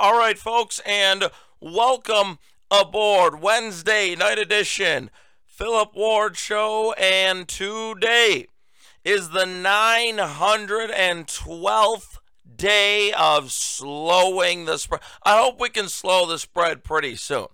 All right, folks, and welcome aboard Wednesday night edition, Philip Ward Show, and today is the 912th day of slowing the spread. I hope we can slow the spread pretty soon.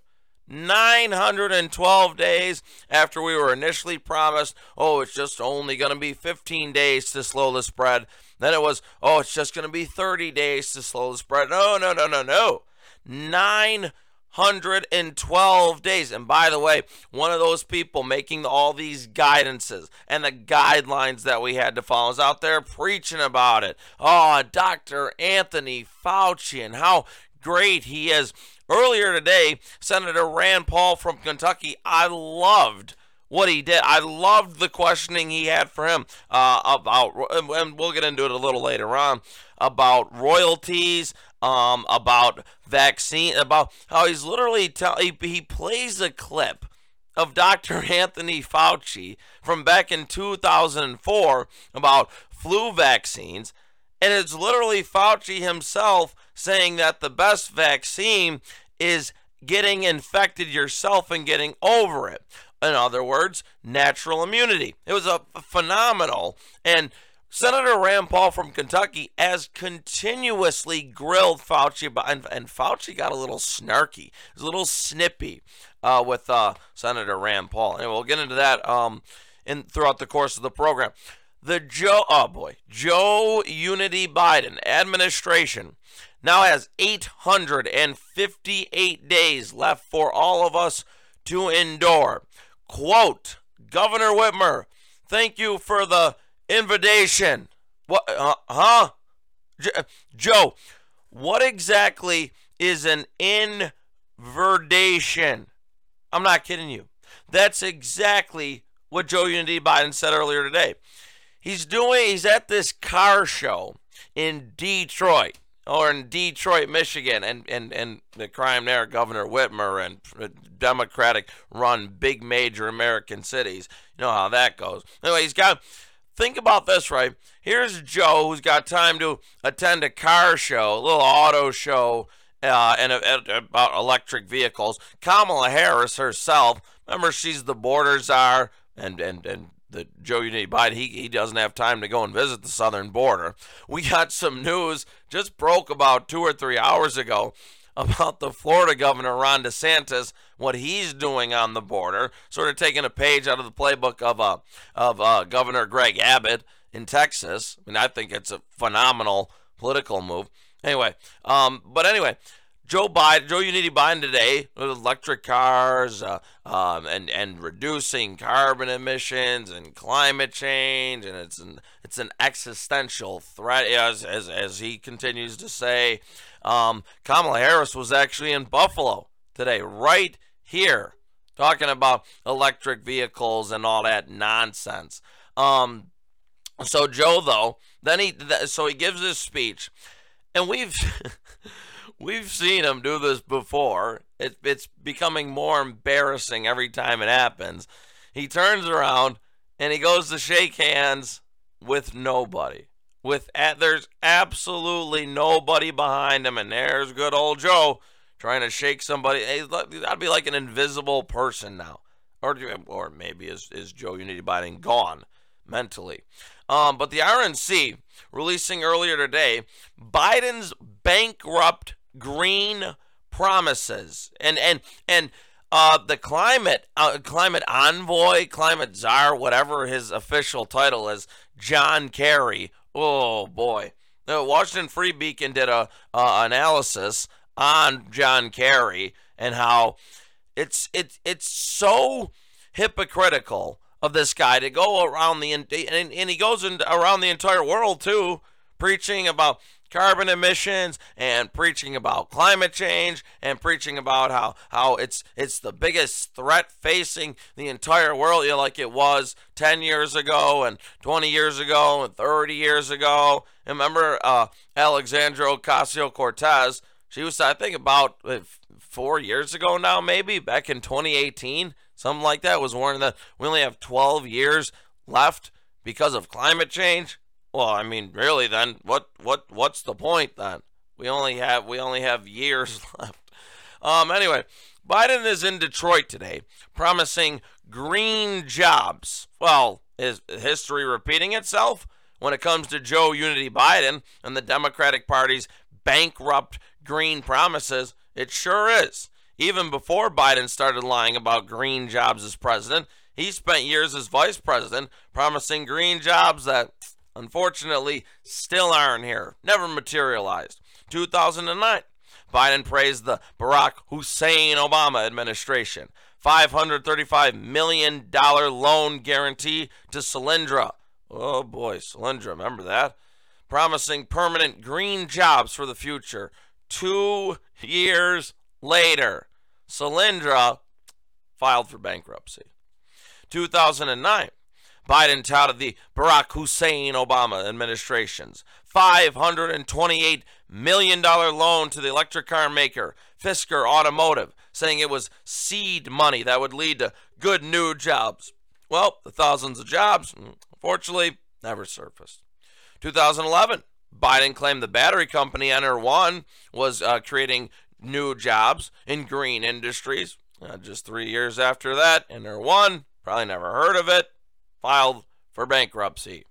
912 days after we were initially promised, oh, it's just only going to be 15 days to slow the spread. Then it was, oh, it's just going to be 30 days to slow the spread. No, no, no, no, no. 912 days. And by the way, one of those people making all these guidances and the guidelines that we had to follow is out there preaching about it. Oh, Dr. Anthony Fauci and how great he is. Earlier today, Senator Rand Paul from Kentucky, I loved what he did. I loved the questioning he had for him uh, about, and we'll get into it a little later on, about royalties, um, about vaccine, about how he's literally he, he plays a clip of Dr. Anthony Fauci from back in 2004 about flu vaccines, and it's literally Fauci himself saying that the best vaccine is getting infected yourself and getting over it. In other words, natural immunity. It was a phenomenal. And Senator Rand Paul from Kentucky has continuously grilled Fauci, and, and Fauci got a little snarky, a little snippy uh, with uh, Senator Rand Paul. And we'll get into that um, in throughout the course of the program. The Joe, oh boy, Joe Unity Biden administration now has 858 days left for all of us to endure. Quote, Governor Whitmer, thank you for the invitation. What, uh, huh? J- Joe, what exactly is an inversion? I'm not kidding you. That's exactly what Joe Unity Biden said earlier today. He's doing, he's at this car show in Detroit or in Detroit, Michigan, and, and, and the crime there, Governor Whitmer and Democratic run big major American cities. You know how that goes. Anyway, he's got, think about this, right? Here's Joe who's got time to attend a car show, a little auto show, uh, and, and about electric vehicles. Kamala Harris herself, remember, she's the border czar and, and, and the Joe Unity Biden, he, he doesn't have time to go and visit the southern border. We got some news just broke about two or three hours ago about the Florida governor Ron DeSantis, what he's doing on the border, sort of taking a page out of the playbook of uh, of uh, Governor Greg Abbott in Texas. I mean, I think it's a phenomenal political move. Anyway, um, but anyway, Joe Biden, Joe Unity Biden today with electric cars uh, um, and and reducing carbon emissions and climate change, and it's an it's an existential threat as as, as he continues to say. Um, Kamala Harris was actually in Buffalo today, right here, talking about electric vehicles and all that nonsense. Um, so Joe though, then he so he gives his speech, and we've. We've seen him do this before. It, it's becoming more embarrassing every time it happens. He turns around and he goes to shake hands with nobody. With there's absolutely nobody behind him, and there's good old Joe trying to shake somebody. Hey, that'd be like an invisible person now, or or maybe is is Joe Unity Biden gone mentally? Um, but the RNC releasing earlier today Biden's bankrupt green promises and and and uh, the climate uh, climate envoy, climate czar, whatever his official title is, John Kerry. Oh boy, the Washington Free Beacon did a uh, analysis on John Kerry and how it's it's it's so hypocritical of this guy to go around the and, and he goes in, around the entire world too, preaching about carbon emissions and preaching about climate change and preaching about how, how it's it's the biggest threat facing the entire world you know, like it was 10 years ago and 20 years ago and 30 years ago. And remember uh, Alexandra Ocasio-Cortez, she was I think about uh, 4 years ago now maybe back in 2018, something like that was warning that we only have 12 years left because of climate change. Well, I mean, really, then what what what's the point then? We only have we only have years left. Um, anyway, Biden is in Detroit today, promising green jobs. Well, is history repeating itself when it comes to Joe Unity Biden and the Democratic Party's bankrupt green promises? It sure is. Even before Biden started lying about green jobs as president, he spent years as vice president promising green jobs that unfortunately still aren't here, never materialized. 2009, Biden praised the Barack Hussein Obama administration. $535 million loan guarantee to Solyndra. Oh boy, Solyndra, remember that? Promising permanent green jobs for the future. Two years later, Solyndra filed for bankruptcy. 2009, Biden touted the Barack Hussein Obama administration's $528 million loan to the electric car maker Fisker Automotive, saying it was seed money that would lead to good new jobs. Well, the thousands of jobs, unfortunately, never surfaced. 2011, Biden claimed the battery company Ener1 was uh, creating new jobs in green industries. Uh, just three years after that, Ener1, probably never heard of it, filed for bankruptcy.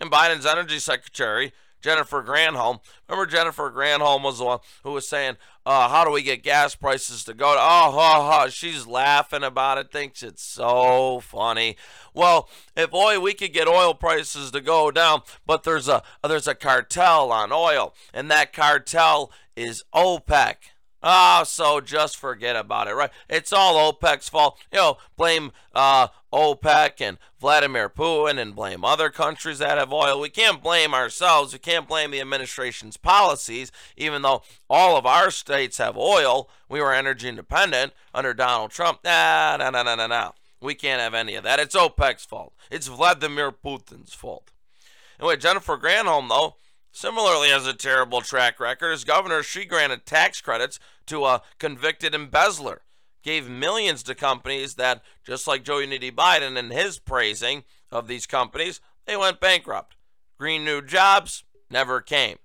And Biden's energy secretary, Jennifer Granholm, remember Jennifer Granholm was the one who was saying, uh, how do we get gas prices to go? To, oh, oh, oh, she's laughing about it, thinks it's so funny. Well, if oil, we could get oil prices to go down, but there's a there's a cartel on oil, and that cartel is OPEC. Ah, oh, so just forget about it, right? It's all OPEC's fault. You know, blame uh, OPEC and Vladimir Putin and blame other countries that have oil. We can't blame ourselves. We can't blame the administration's policies, even though all of our states have oil. We were energy independent under Donald Trump. Nah, no, no, no, no, no. We can't have any of that. It's OPEC's fault. It's Vladimir Putin's fault. Anyway, Jennifer Granholm, though, Similarly, has a terrible track record as governor, she granted tax credits to a convicted embezzler, gave millions to companies that, just like Joe Unity Biden and his praising of these companies, they went bankrupt. Green new jobs never came.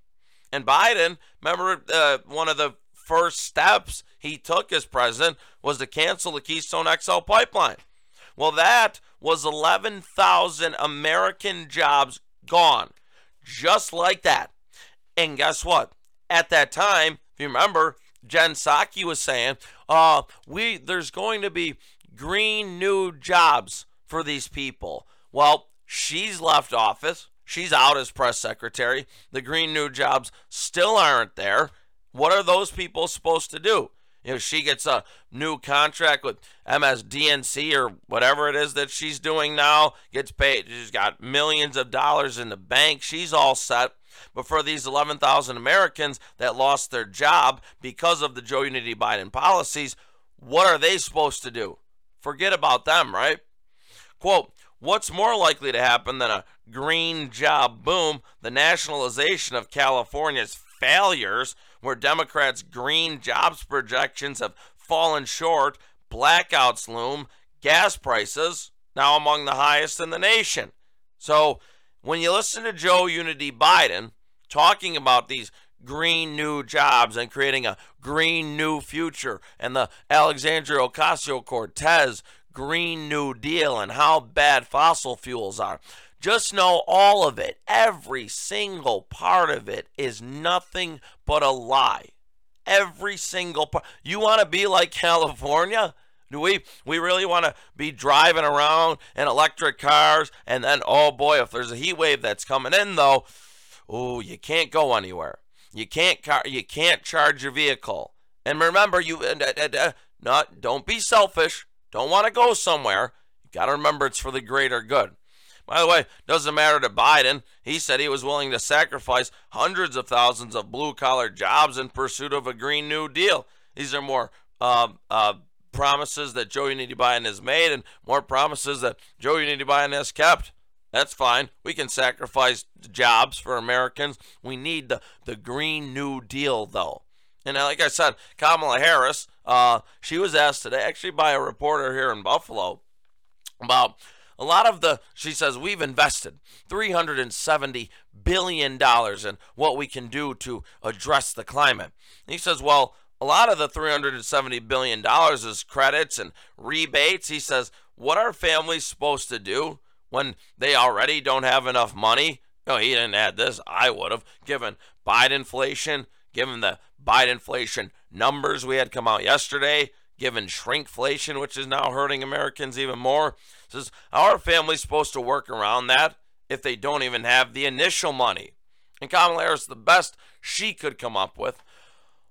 And Biden, remember, uh, one of the first steps he took as president was to cancel the Keystone XL pipeline. Well, that was 11,000 American jobs gone just like that. And guess what? At that time, if you remember, Jen Psaki was saying, uh, we there's going to be green new jobs for these people. Well, she's left office. She's out as press secretary. The green new jobs still aren't there. What are those people supposed to do? You know, she gets a new contract with MSDNC or whatever it is that she's doing now, gets paid. She's got millions of dollars in the bank. She's all set. But for these 11,000 Americans that lost their job because of the Joe Unity Biden policies, what are they supposed to do? Forget about them, right? Quote, What's more likely to happen than a green job boom? The nationalization of California's failures where Democrats' green jobs projections have fallen short, blackouts loom, gas prices now among the highest in the nation. So when you listen to Joe Unity Biden talking about these green new jobs and creating a green new future and the Alexandria Ocasio Cortez Green New Deal and how bad fossil fuels are. Just know all of it, every single part of it is nothing but a lie. Every single part. You want to be like California? Do we we really want to be driving around in electric cars and then oh boy, if there's a heat wave that's coming in though, oh, you can't go anywhere. You can't car you can't charge your vehicle. And remember you uh, not don't be selfish. Don't want to go somewhere. You got to remember it's for the greater good. By the way, doesn't matter to Biden. He said he was willing to sacrifice hundreds of thousands of blue collar jobs in pursuit of a Green New Deal. These are more uh, uh, promises that Joe Unity Biden has made and more promises that Joe Unity Biden has kept. That's fine. We can sacrifice jobs for Americans. We need the, the Green New Deal, though. And like I said, Kamala Harris, uh, she was asked today, actually by a reporter here in Buffalo, about a lot of the, she says, we've invested $370 billion in what we can do to address the climate. And he says, well, a lot of the $370 billion is credits and rebates. He says, what are families supposed to do when they already don't have enough money? No, he didn't add this. I would have given Biden inflation, given the Biden inflation numbers we had come out yesterday, given shrinkflation, which is now hurting Americans even more. Says, how are supposed to work around that if they don't even have the initial money? And Kamala Harris, the best she could come up with,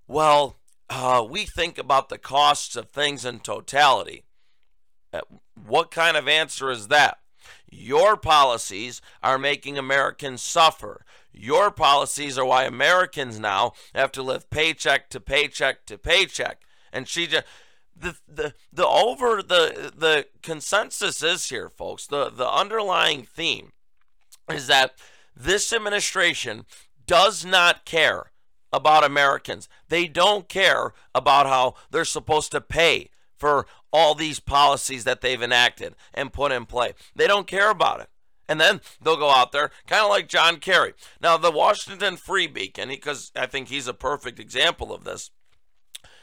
well, uh, we think about the costs of things in totality. Uh, what kind of answer is that? Your policies are making Americans suffer. Your policies are why Americans now have to live paycheck to paycheck to paycheck. And she just the the the over the the consensus is here, folks. The the underlying theme is that this administration does not care about Americans. They don't care about how they're supposed to pay for all these policies that they've enacted and put in play. They don't care about it. And then they'll go out there, kind of like John Kerry. Now, the Washington Free Beacon, because I think he's a perfect example of this,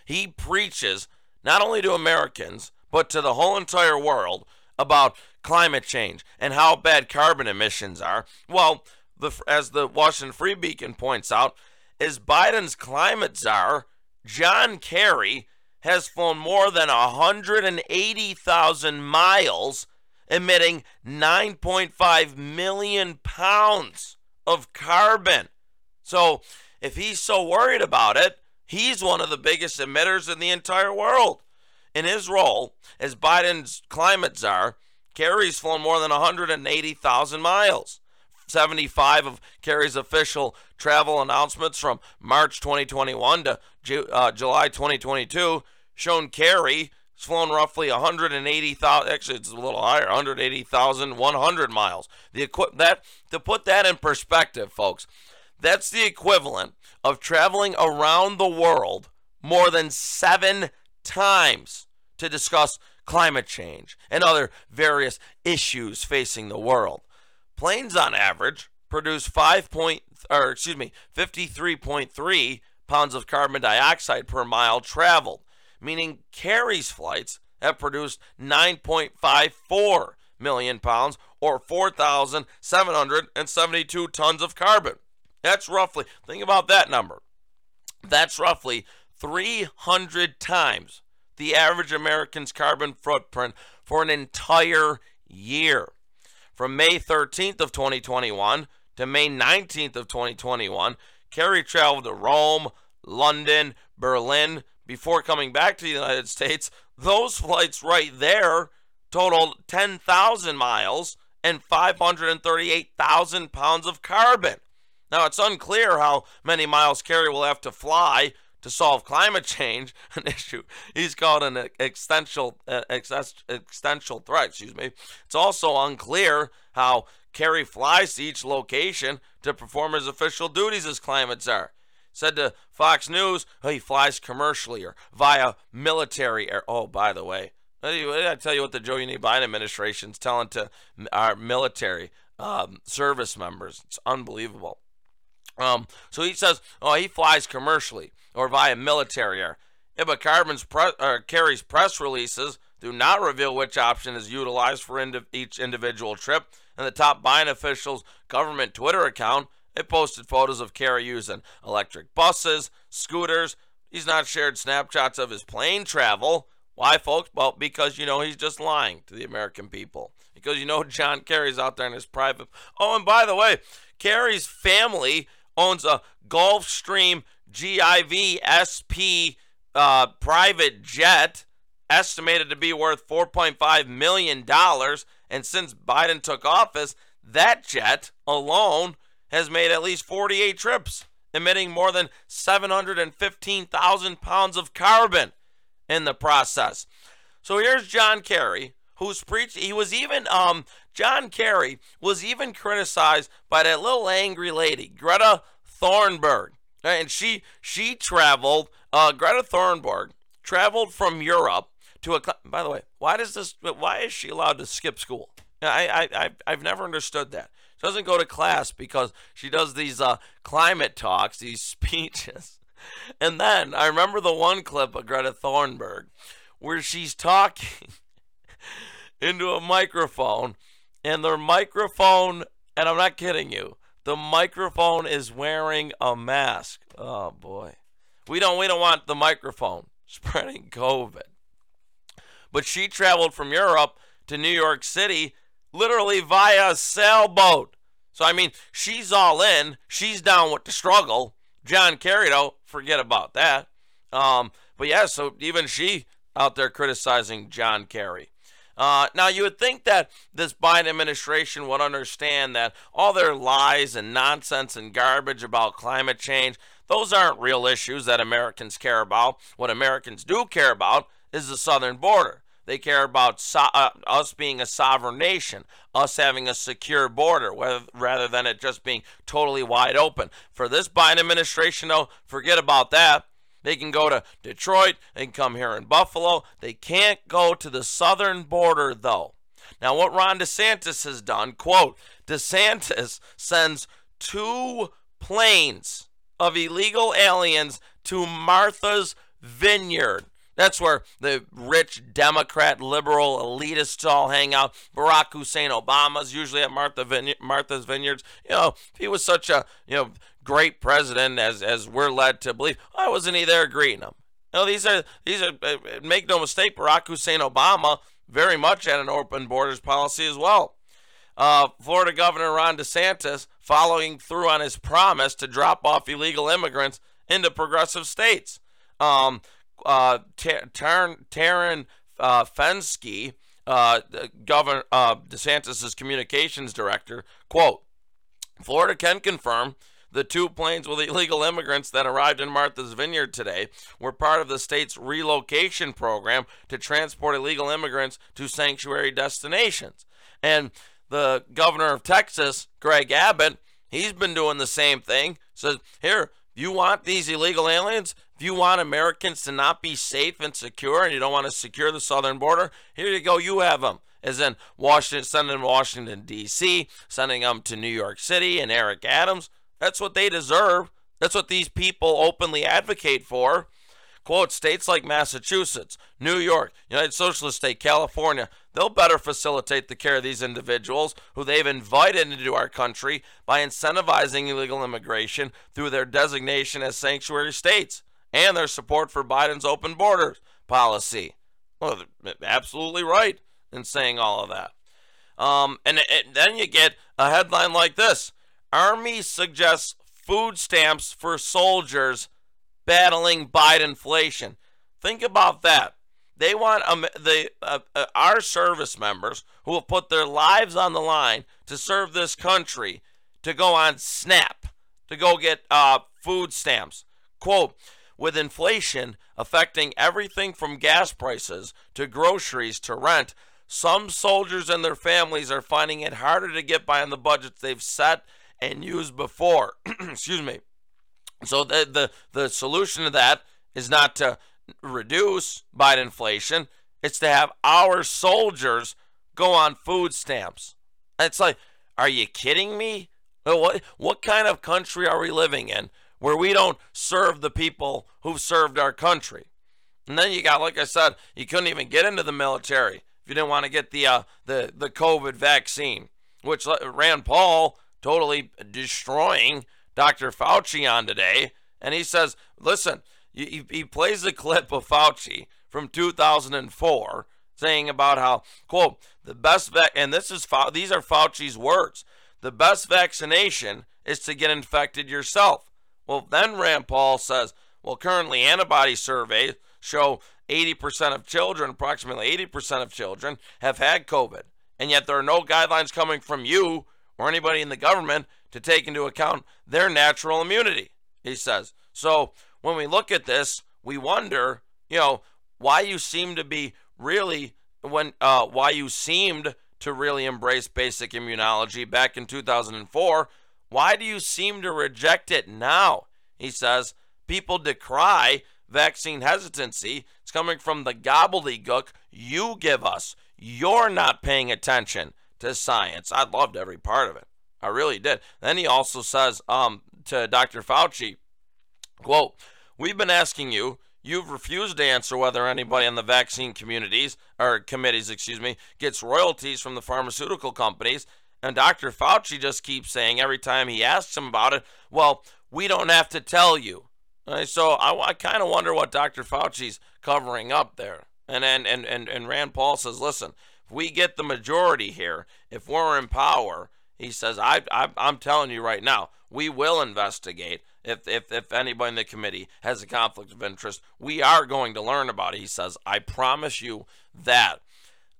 he preaches not only to Americans, but to the whole entire world about climate change and how bad carbon emissions are. Well, the, as the Washington Free Beacon points out, is Biden's climate czar, John Kerry, has flown more than 180,000 miles, emitting 9.5 million pounds of carbon. So, if he's so worried about it, he's one of the biggest emitters in the entire world. In his role as Biden's climate czar, Kerry's flown more than 180,000 miles. 75 of Kerry's official travel announcements from March 2021 to uh, July 2022 shown Kerry has flown roughly 180,000. Actually, it's a little higher, 180,100 miles. The equi- that to put that in perspective, folks, that's the equivalent of traveling around the world more than seven times to discuss climate change and other various issues facing the world. Planes on average produce 5 point or excuse me, 53.3 pounds of carbon dioxide per mile traveled, meaning Kerry's flights have produced 9.54 million pounds or 4,772 tons of carbon. That's roughly, think about that number. That's roughly 300 times the average American's carbon footprint for an entire year. From May 13th of 2021 to May 19th of 2021, Kerry traveled to Rome, London, Berlin before coming back to the United States. Those flights right there totaled 10,000 miles and 538,000 pounds of carbon. Now, it's unclear how many miles Kerry will have to fly to solve climate change, an issue he's called an existential uh, existential threat. Excuse me. It's also unclear how Kerry flies to each location to perform his official duties as climate czar. Said to Fox News, oh, he flies commercially or via military air. Oh, by the way, I tell you what the Joe Biden administration is telling to our military um, service members. It's unbelievable. Um, so he says, oh, he flies commercially or via military air. Yeah, but Carbon's pre- uh, Kerry's press releases do not reveal which option is utilized for each individual trip. And the top Biden official's government Twitter account, it posted photos of Kerry using electric buses, scooters. He's not shared snapshots of his plane travel. Why, folks? Well, because you know he's just lying to the American people. Because you know John Kerry's out there in his private. Oh, and by the way, Kerry's family owns a Gulfstream GIV SP uh, private jet, estimated to be worth $4.5 million. And since Biden took office, that jet alone has made at least 48 trips, emitting more than 715,000 pounds of carbon in the process. So here's John Kerry, who's preached. He was even um, John Kerry was even criticized by that little angry lady, Greta Thunberg, and she she traveled. Uh, Greta Thunberg traveled from Europe to a. By the way, why does this? Why is she allowed to skip school? I, I, I've never understood that. She doesn't go to class because she does these uh, climate talks, these speeches. And then I remember the one clip of Greta Thunberg where she's talking into a microphone, and their microphone, and I'm not kidding you, the microphone is wearing a mask. Oh boy. We don't we don't want the microphone spreading COVID. But she traveled from Europe to New York City literally via sailboat. So I mean, she's all in. She's down with the struggle. John Kerry, though, forget about that. Um, but yeah, so even she out there criticizing John Kerry. Uh, now, you would think that this Biden administration would understand that all their lies and nonsense and garbage about climate change, those aren't real issues that Americans care about. What Americans do care about is the southern border. They care about so- uh, us being a sovereign nation, us having a secure border, whether, rather than it just being totally wide open. For this Biden administration, though, forget about that. They can go to Detroit and come here in Buffalo. They can't go to the southern border, though. Now, what Ron DeSantis has done, quote, DeSantis sends two planes of illegal aliens to Martha's Vineyard. That's where the rich Democrat, liberal, elitists all hang out. Barack Hussein Obama's usually at Martha Martha's Vineyards. You know, he was such a you know great president as as we're led to believe. Why wasn't he there greeting them? You know, these are these are uh, make no mistake, Barack Hussein Obama very much had an open borders policy as well. Uh, Florida Governor Ron DeSantis following through on his promise to drop off illegal immigrants into progressive states. Um, uh, Taryn uh, Fenske, uh, Governor uh, DeSantis's communications director, quote, Florida can confirm the two planes with illegal immigrants that arrived in Martha's Vineyard today were part of the state's relocation program to transport illegal immigrants to sanctuary destinations. And the governor of Texas, Greg Abbott, he's been doing the same thing. Says, here, if you want these illegal aliens? If you want Americans to not be safe and secure and you don't want to secure the southern border, here you go, you have them. As in Washington, sending Washington, D.C., sending them to New York City and Eric Adams. That's what they deserve. That's what these people openly advocate for. Quote, states like Massachusetts, New York, United Socialist State, California, they'll better facilitate the care of these individuals who they've invited into our country by incentivizing illegal immigration through their designation as sanctuary states and their support for Biden's open borders policy. Well, absolutely right in saying all of that. Um, and, and then you get a headline like this Army suggests food stamps for soldiers battling Biden inflation. Think about that. They want um, the uh, uh, our service members who have put their lives on the line to serve this country to go on SNAP to go get uh, food stamps. Quote: With inflation affecting everything from gas prices to groceries to rent, some soldiers and their families are finding it harder to get by on the budgets they've set and used before. Excuse me. So the, the the solution to that is not to reduce Biden inflation. It's to have our soldiers go on food stamps. It's like, are you kidding me? What what kind of country are we living in where we don't serve the people who've served our country? And then you got, like I said, you couldn't even get into the military if you didn't want to get the uh, the the COVID vaccine, which Rand Paul totally destroying Dr. Fauci on today. And he says, listen, he, he plays a clip of Fauci from 2004 saying about how, quote, the best, and this is, these are Fauci's words, the best vaccination is to get infected yourself. Well, then Rand Paul says, well, currently antibody surveys show 80% of children, approximately 80% of children, have had COVID. And yet there are no guidelines coming from you or anybody in the government to take into account their natural immunity, he says. So when we look at this, we wonder, you know, why you seem to be really when uh, why you seemed to really embrace basic immunology back in 2004. Why do you seem to reject it now? He says people decry vaccine hesitancy. It's coming from the gobbledygook you give us. You're not paying attention to science. I loved every part of it. I really did. Then he also says um, to Dr. Fauci, quote, We've been asking you, you've refused to answer whether anybody in the vaccine communities, or committees, excuse me, gets royalties from the pharmaceutical companies. And Dr. Fauci just keeps saying every time he asks him about it, well, we don't have to tell you. Right, so I, I kind of wonder what Dr. Fauci's covering up there. And, and, and, and, and Rand Paul says, listen, if we get the majority here, if we're in power, he says, I, I, I'm telling you right now, we will investigate if, if, if anybody in the committee has a conflict of interest. We are going to learn about it. He says, I promise you that.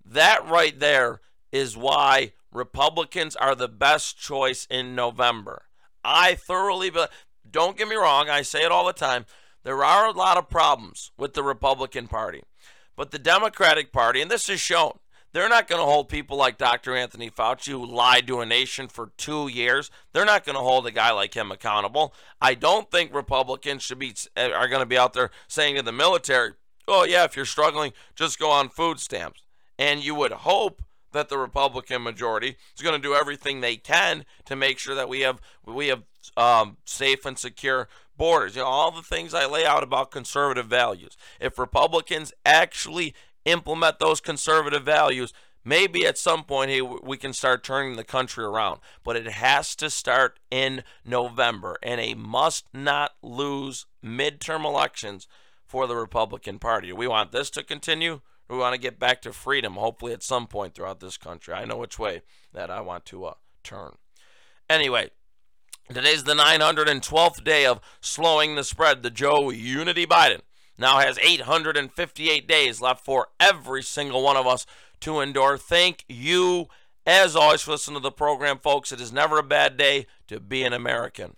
That right there is why Republicans are the best choice in November. I thoroughly believe, don't get me wrong, I say it all the time. There are a lot of problems with the Republican Party. But the Democratic Party, and this is shown, they're not going to hold people like Dr. Anthony Fauci, who lied to a nation for two years. They're not going to hold a guy like him accountable. I don't think Republicans should be are going to be out there saying to the military, "Oh yeah, if you're struggling, just go on food stamps." And you would hope that the Republican majority is going to do everything they can to make sure that we have we have um, safe and secure borders. You know, all the things I lay out about conservative values. If Republicans actually implement those conservative values, maybe at some point hey, we can start turning the country around. But it has to start in November, and a must not lose midterm elections for the Republican Party. We want this to continue. We want to get back to freedom, hopefully at some point throughout this country. I know which way that I want to uh, turn. Anyway, today's the 912th day of slowing the spread. The Joe Unity Biden now has 858 days left for every single one of us to endure. Thank you, as always, for listening to the program, folks. It is never a bad day to be an American.